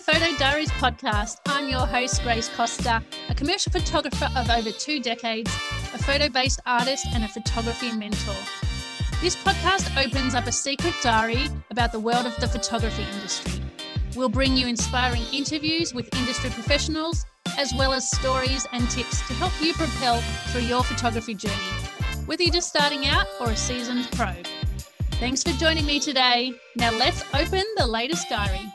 the Photo Diaries podcast. I'm your host, Grace Costa, a commercial photographer of over two decades, a photo based artist, and a photography mentor. This podcast opens up a secret diary about the world of the photography industry. We'll bring you inspiring interviews with industry professionals, as well as stories and tips to help you propel through your photography journey, whether you're just starting out or a seasoned pro. Thanks for joining me today. Now let's open the latest diary.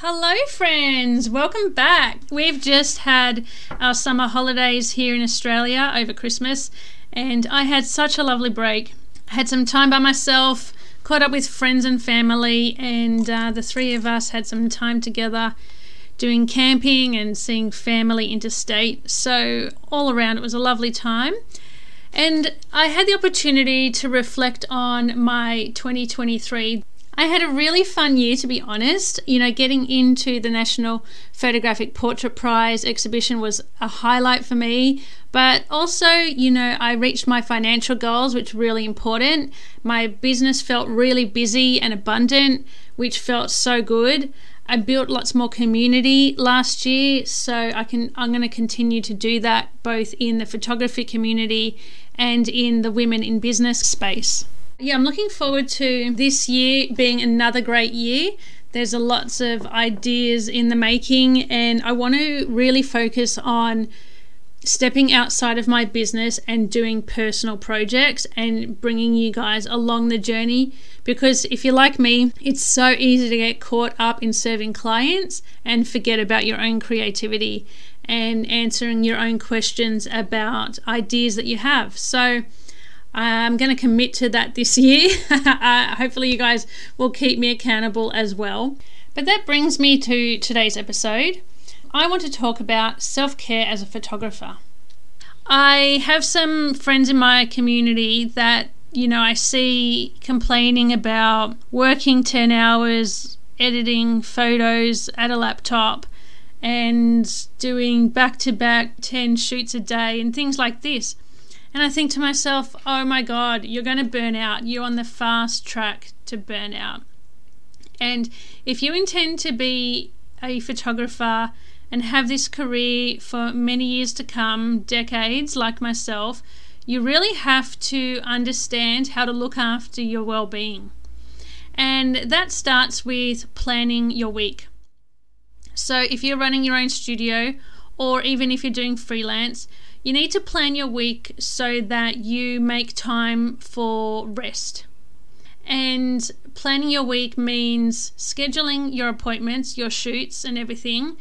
Hello, friends. Welcome back. We've just had our summer holidays here in Australia over Christmas, and I had such a lovely break. I had some time by myself, caught up with friends and family, and uh, the three of us had some time together doing camping and seeing family interstate. So, all around, it was a lovely time. And I had the opportunity to reflect on my 2023. I had a really fun year, to be honest. You know, getting into the National Photographic Portrait Prize exhibition was a highlight for me. But also, you know, I reached my financial goals, which were really important. My business felt really busy and abundant, which felt so good. I built lots more community last year, so I can I'm going to continue to do that both in the photography community and in the women in business space. Yeah, I'm looking forward to this year being another great year. There's a lots of ideas in the making, and I want to really focus on stepping outside of my business and doing personal projects and bringing you guys along the journey. Because if you're like me, it's so easy to get caught up in serving clients and forget about your own creativity and answering your own questions about ideas that you have. So, I'm going to commit to that this year. uh, hopefully, you guys will keep me accountable as well. But that brings me to today's episode. I want to talk about self care as a photographer. I have some friends in my community that, you know, I see complaining about working 10 hours, editing photos at a laptop, and doing back to back 10 shoots a day and things like this. And I think to myself, oh my God, you're going to burn out. You're on the fast track to burn out. And if you intend to be a photographer and have this career for many years to come, decades like myself, you really have to understand how to look after your well being. And that starts with planning your week. So if you're running your own studio, or even if you're doing freelance, you need to plan your week so that you make time for rest. And planning your week means scheduling your appointments, your shoots, and everything,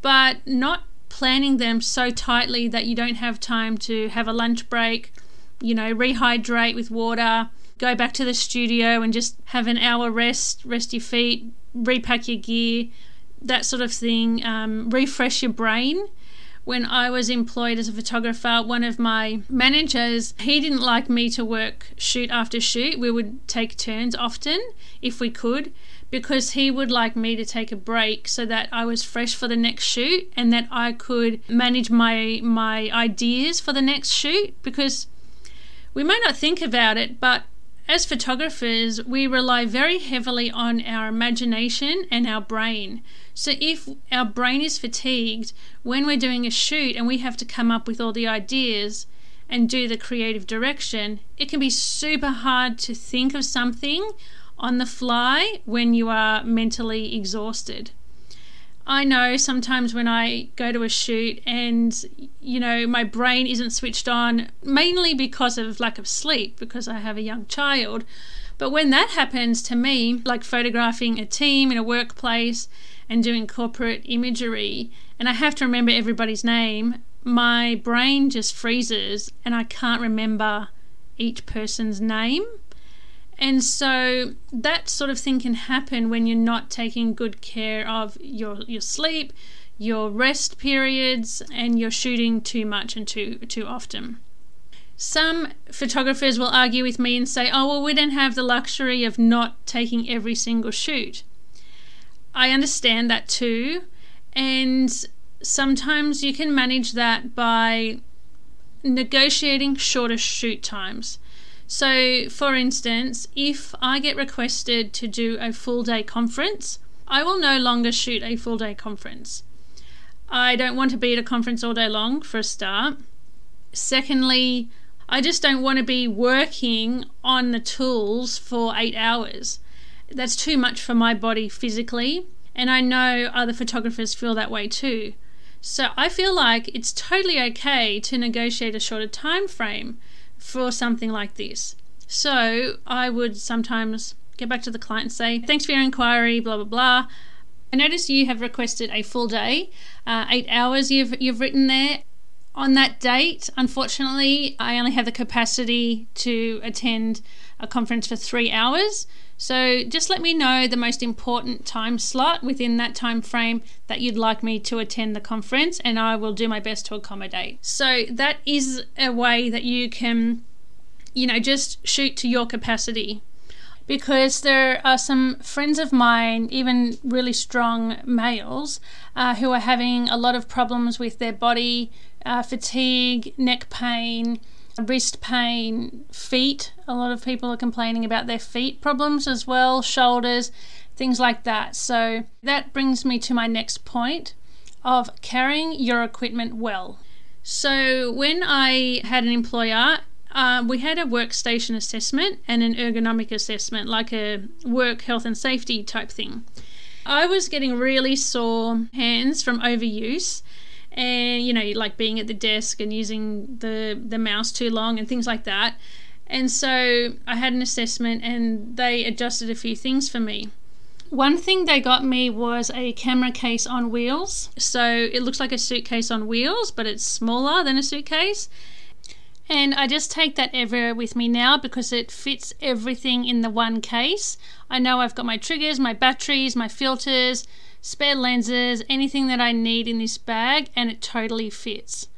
but not planning them so tightly that you don't have time to have a lunch break, you know, rehydrate with water, go back to the studio and just have an hour rest, rest your feet, repack your gear, that sort of thing, um, refresh your brain when I was employed as a photographer, one of my managers, he didn't like me to work shoot after shoot. We would take turns often if we could because he would like me to take a break so that I was fresh for the next shoot and that I could manage my my ideas for the next shoot because we might not think about it, but as photographers, we rely very heavily on our imagination and our brain. So if our brain is fatigued when we're doing a shoot and we have to come up with all the ideas and do the creative direction, it can be super hard to think of something on the fly when you are mentally exhausted. I know sometimes when I go to a shoot and you know my brain isn't switched on mainly because of lack of sleep because I have a young child. But when that happens to me like photographing a team in a workplace and doing corporate imagery and I have to remember everybody's name my brain just freezes and I can't remember each person's name and so that sort of thing can happen when you're not taking good care of your your sleep, your rest periods, and you're shooting too much and too too often. Some photographers will argue with me and say, "Oh, well, we don't have the luxury of not taking every single shoot." I understand that too, and sometimes you can manage that by negotiating shorter shoot times. So, for instance, if I get requested to do a full day conference, I will no longer shoot a full day conference. I don't want to be at a conference all day long, for a start. Secondly, I just don't want to be working on the tools for eight hours. That's too much for my body physically, and I know other photographers feel that way too. So I feel like it's totally okay to negotiate a shorter time frame for something like this. So I would sometimes get back to the client and say, Thanks for your inquiry, blah, blah, blah. I notice you have requested a full day, uh, eight hours you've, you've written there. On that date, unfortunately, I only have the capacity to attend a conference for three hours. So just let me know the most important time slot within that time frame that you'd like me to attend the conference, and I will do my best to accommodate. So that is a way that you can, you know, just shoot to your capacity because there are some friends of mine, even really strong males, uh, who are having a lot of problems with their body, uh, fatigue, neck pain, wrist pain, feet. A lot of people are complaining about their feet problems as well, shoulders, things like that. So that brings me to my next point of carrying your equipment well. So when I had an employer, uh, we had a workstation assessment and an ergonomic assessment, like a work health and safety type thing. I was getting really sore hands from overuse and you know like being at the desk and using the the mouse too long and things like that. And so I had an assessment and they adjusted a few things for me. One thing they got me was a camera case on wheels. So it looks like a suitcase on wheels but it's smaller than a suitcase. And I just take that everywhere with me now because it fits everything in the one case. I know I've got my triggers, my batteries, my filters, spare lenses, anything that I need in this bag, and it totally fits.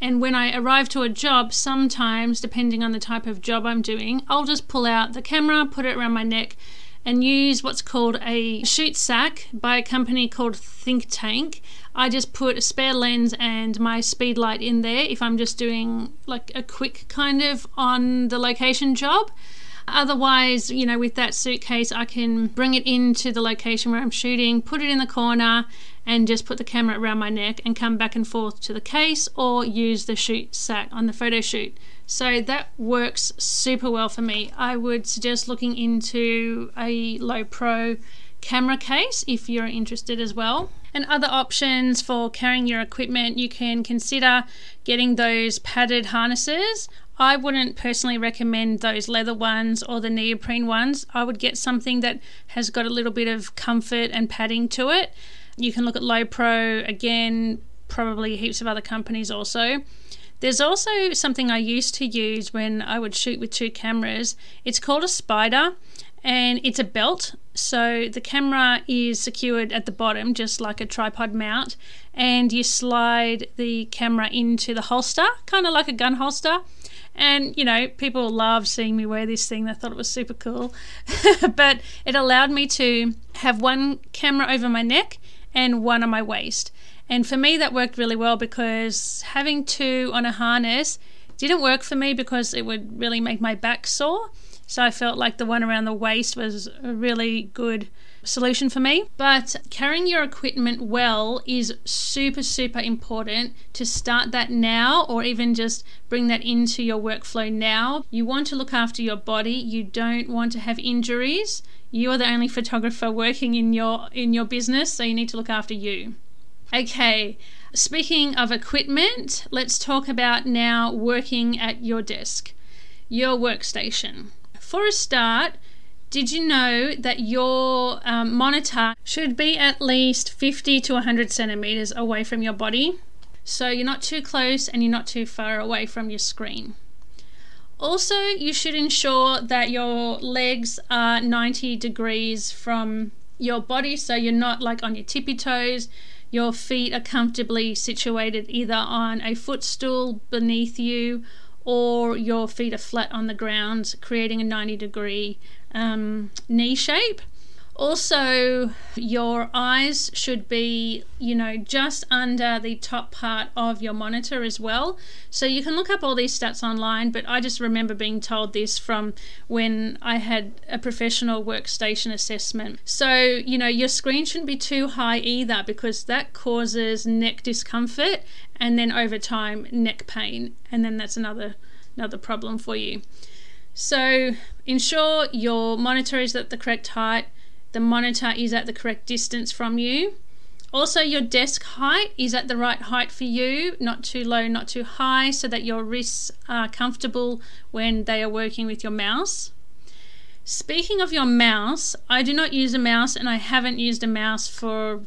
And when I arrive to a job, sometimes, depending on the type of job I'm doing, I'll just pull out the camera, put it around my neck, and use what's called a shoot sack by a company called Think Tank. I just put a spare lens and my speed light in there if I'm just doing like a quick kind of on the location job. Otherwise, you know, with that suitcase, I can bring it into the location where I'm shooting, put it in the corner, and just put the camera around my neck and come back and forth to the case or use the shoot sack on the photo shoot. So that works super well for me. I would suggest looking into a Lowepro camera case if you're interested as well. And other options for carrying your equipment, you can consider getting those padded harnesses. I wouldn't personally recommend those leather ones or the neoprene ones. I would get something that has got a little bit of comfort and padding to it. You can look at Lowepro again, probably heaps of other companies also. There's also something I used to use when I would shoot with two cameras. It's called a spider and it's a belt. So the camera is secured at the bottom, just like a tripod mount, and you slide the camera into the holster, kind of like a gun holster. And you know, people love seeing me wear this thing. They thought it was super cool. but it allowed me to have one camera over my neck and one on my waist. And for me, that worked really well because having two on a harness didn't work for me because it would really make my back sore. So I felt like the one around the waist was a really good solution for me. But carrying your equipment well is super, super important to start that now or even just bring that into your workflow now. You want to look after your body, you don't want to have injuries. You are the only photographer working in your in your business, so you need to look after you. Okay, speaking of equipment, let's talk about now working at your desk, your workstation. For a start, did you know that your um, monitor should be at least 50 to 100 centimeters away from your body? So you're not too close and you're not too far away from your screen. Also, you should ensure that your legs are 90 degrees from your body, so you're not like on your tippy toes. Your feet are comfortably situated either on a footstool beneath you or your feet are flat on the ground, creating a 90 degree um, knee shape. Also, your eyes should be, you know, just under the top part of your monitor as well. So you can look up all these stats online, but I just remember being told this from when I had a professional workstation assessment. So, you know, your screen shouldn't be too high either because that causes neck discomfort and then over time neck pain, and then that's another another problem for you. So, ensure your monitor is at the correct height the monitor is at the correct distance from you. Also, your desk height is at the right height for you, not too low, not too high, so that your wrists are comfortable when they are working with your mouse. Speaking of your mouse, I do not use a mouse and I haven't used a mouse for,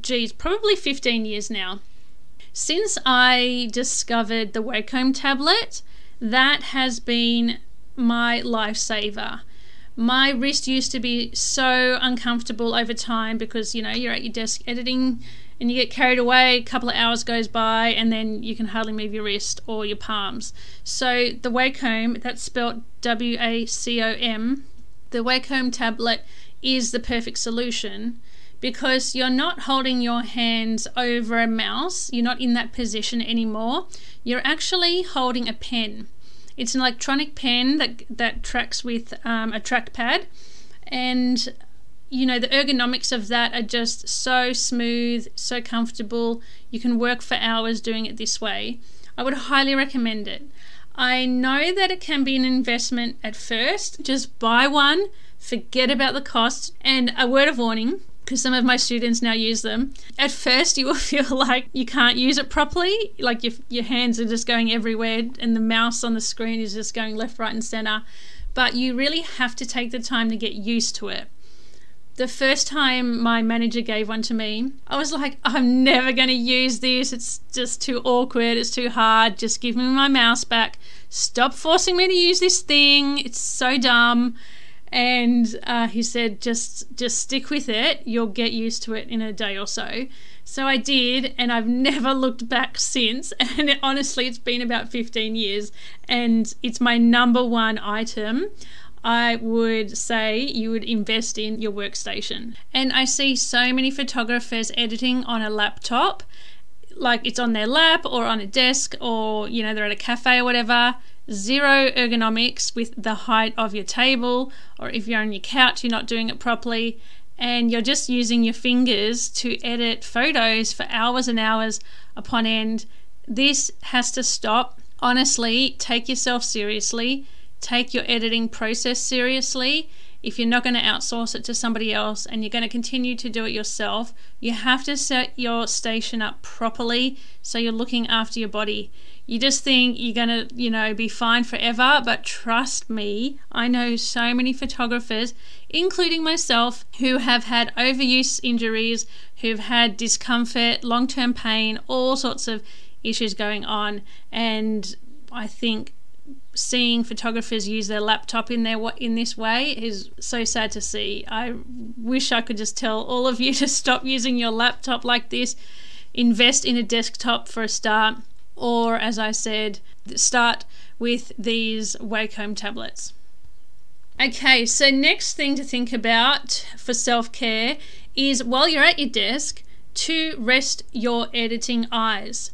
geez, probably 15 years now. Since I discovered the Wacom tablet, that has been my lifesaver my wrist used to be so uncomfortable over time because you know you're at your desk editing and you get carried away a couple of hours goes by and then you can hardly move your wrist or your palms. So the wacom that's spelled w-a-c-o-m the wacom tablet is the perfect solution because you're not holding your hands over a mouse. You're not in that position anymore. You're actually holding a pen it's an electronic pen that that tracks with um, a trackpad, and you know the ergonomics of that are just so smooth, so comfortable. You can work for hours doing it this way. I would highly recommend it. I know that it can be an investment at first. Just buy one, forget about the cost, and a word of warning because some of my students now use them. At first, you will feel like you can't use it properly, like your, your hands are just going everywhere and the mouse on the screen is just going left, right, and center. But you really have to take the time to get used to it. The first time my manager gave one to me, I was like, I'm never going to use this. It's just too awkward. It's too hard. Just give me my mouse back. Stop forcing me to use this thing. It's so dumb and uh, he said just just stick with it. You'll get used to it in a day or so. So i did and i've never looked back since. And it, honestly it's been about 15 years and it's my number one item. I would say you would invest in your workstation. And I see so many photographers editing on a laptop, like it's on their lap or on a desk or, you know, they're at a cafe or whatever zero ergonomics with the height of your table, or if you're on your couch, you're not doing it properly, and you're just using your fingers to edit photos for hours and hours upon end. This has to stop. Honestly, take yourself seriously, take your editing process seriously. If you're not going to outsource it to somebody else and you're going to continue to do it yourself, you have to set your station up properly so you're looking after your body. You just think you're going to, you know, be fine forever, but trust me, I know so many photographers, including myself, who have had overuse injuries, who've had discomfort, long term pain, all sorts of issues going on. And I think seeing photographers use their laptop in their in this way is so sad to see. I wish I could just tell all of you to stop using your laptop like this. Invest in a desktop for a start or as I said, start with these Wacom tablets. Okay, so next thing to think about for self care is while you're at your desk to rest your editing eyes.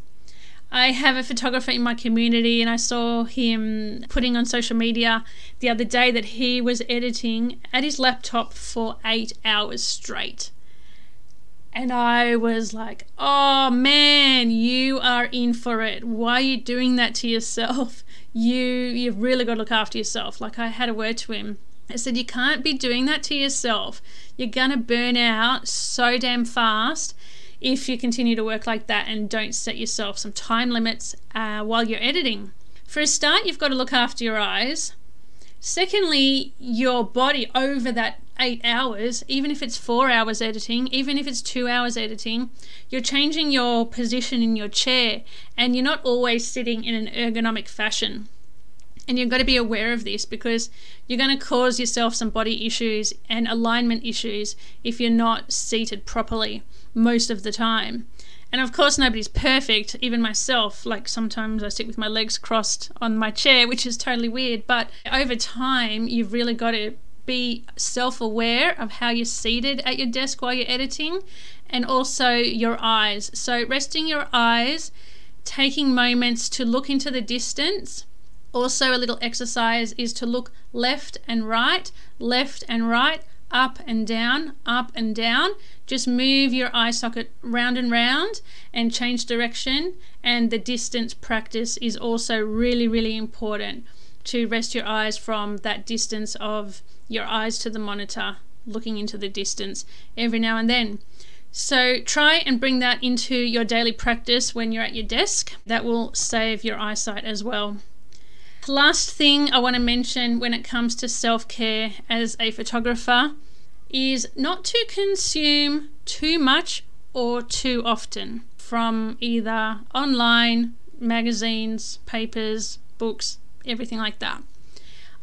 I have a photographer in my community, and I saw him putting on social media the other day that he was editing at his laptop for eight hours straight. And I was like, oh man, you are in for it. Why are you doing that to yourself? You you've really got to look after yourself. Like I had a word to him. I said, you can't be doing that to yourself. You're gonna burn out so damn fast if you continue to work like that and don't set yourself some time limits uh, while you're editing. For a start, you've got to look after your eyes. Secondly, your body over that eight hours, even if it's four hours editing, even if it's two hours editing, you're changing your position in your chair and you're not always sitting in an ergonomic fashion. And you've got to be aware of this because you're going to cause yourself some body issues and alignment issues if you're not seated properly most of the time. And of course, nobody's perfect, even myself. Like sometimes I sit with my legs crossed on my chair, which is totally weird. But over time, you've really got to be self aware of how you're seated at your desk while you're editing and also your eyes. So, resting your eyes, taking moments to look into the distance. Also, a little exercise is to look left and right, left and right, up and down, up and down. Just move your eye socket round and round and change direction. And the distance practice is also really, really important to rest your eyes from that distance of your eyes to the monitor, looking into the distance every now and then. So try and bring that into your daily practice when you're at your desk. That will save your eyesight as well. Last thing I want to mention when it comes to self care as a photographer is not to consume too much or too often from either online, magazines, papers, books, everything like that.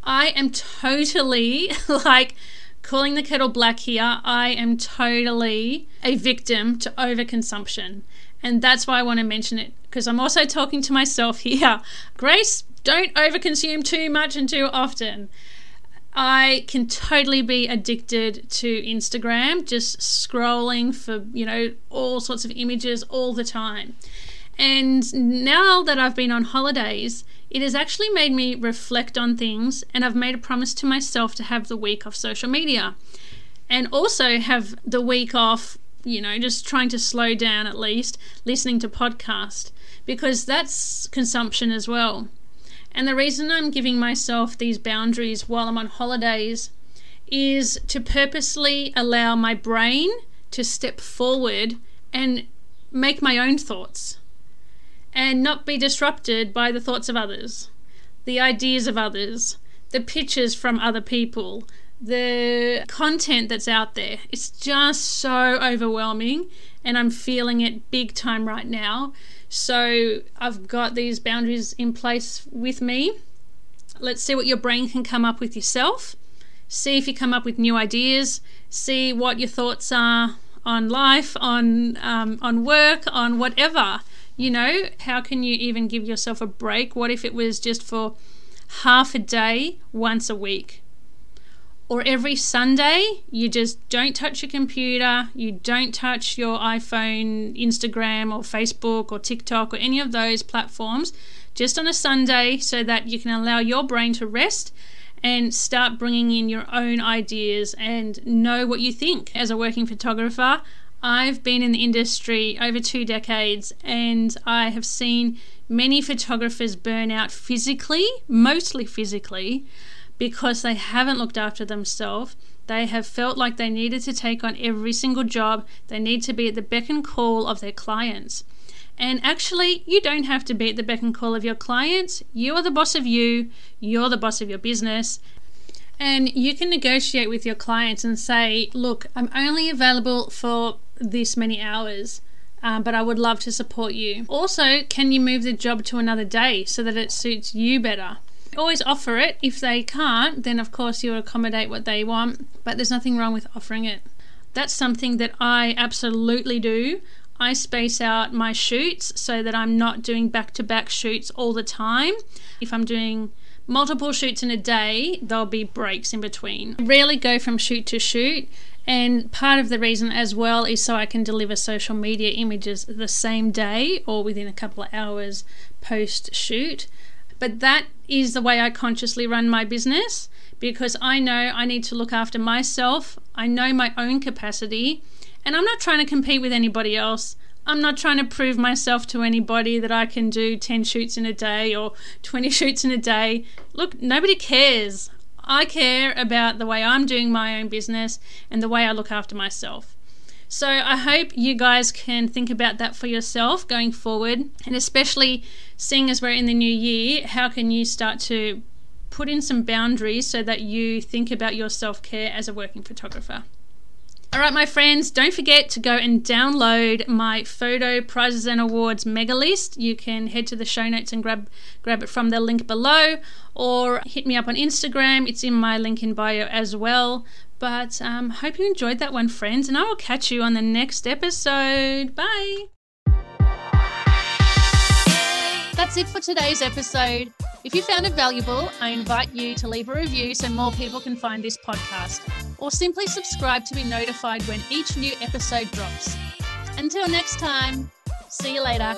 I am totally like calling the kettle black here. I am totally a victim to overconsumption. And that's why I want to mention it because I'm also talking to myself here. Grace, don't overconsume too much and too often. I can totally be addicted to Instagram, just scrolling for, you know, all sorts of images all the time. And now that I've been on holidays, it has actually made me reflect on things, and I've made a promise to myself to have the week off social media and also have the week off, you know, just trying to slow down at least, listening to podcast because that's consumption as well. And the reason I'm giving myself these boundaries while I'm on holidays is to purposely allow my brain to step forward and make my own thoughts and not be disrupted by the thoughts of others, the ideas of others, the pictures from other people, the content that's out there. It's just so overwhelming, and I'm feeling it big time right now. So I've got these boundaries in place with me. Let's see what your brain can come up with yourself. See if you come up with new ideas. See what your thoughts are on life, on um, on work, on whatever. You know, how can you even give yourself a break? What if it was just for half a day once a week? Or every Sunday, you just don't touch your computer, you don't touch your iPhone, Instagram, or Facebook, or TikTok, or any of those platforms, just on a Sunday so that you can allow your brain to rest and start bringing in your own ideas and know what you think. As a working photographer, I've been in the industry over two decades and I have seen many photographers burn out physically, mostly physically, because they haven't looked after themselves. They have felt like they needed to take on every single job, they need to be at the beck and call of their clients. And actually, you don't have to be at the beck and call of your clients. You are the boss of you, you're the boss of your business, and you can negotiate with your clients and say, look, I'm only available for this many hours. Um, but I would love to support you. Also, can you move the job to another day so that it suits you better? Always offer it. If they can't, then of course you'll accommodate what they want, but there's nothing wrong with offering it. That's something that I absolutely do. I space out my shoots so that I'm not doing back to back shoots all the time. If I'm doing multiple shoots in a day, there'll be breaks in between. I rarely go from shoot to shoot. And part of the reason as well is so I can deliver social media images the same day or within a couple of hours post shoot. But that is the way I consciously run my business because I know I need to look after myself. I know my own capacity, and I'm not trying to compete with anybody else. I'm not trying to prove myself to anybody that I can do 10 shoots in a day or 20 shoots in a day. Look, nobody cares. I care about the way I'm doing my own business and the way I look after myself. So I hope you guys can think about that for yourself going forward, and especially seeing as we're in the new year, how can you start to put in some boundaries so that you think about your self care as a working photographer? All right, my friends, don't forget to go and download my photo prizes and awards mega list. You can head to the show notes and grab grab it from the link below, or hit me up on Instagram. It's in my link in bio as well. But um, hope you enjoyed that one, friends, and I will catch you on the next episode. Bye. That's it for today's episode. If you found it valuable, I invite you to leave a review so more people can find this podcast, or simply subscribe to be notified when each new episode drops. Until next time, see you later.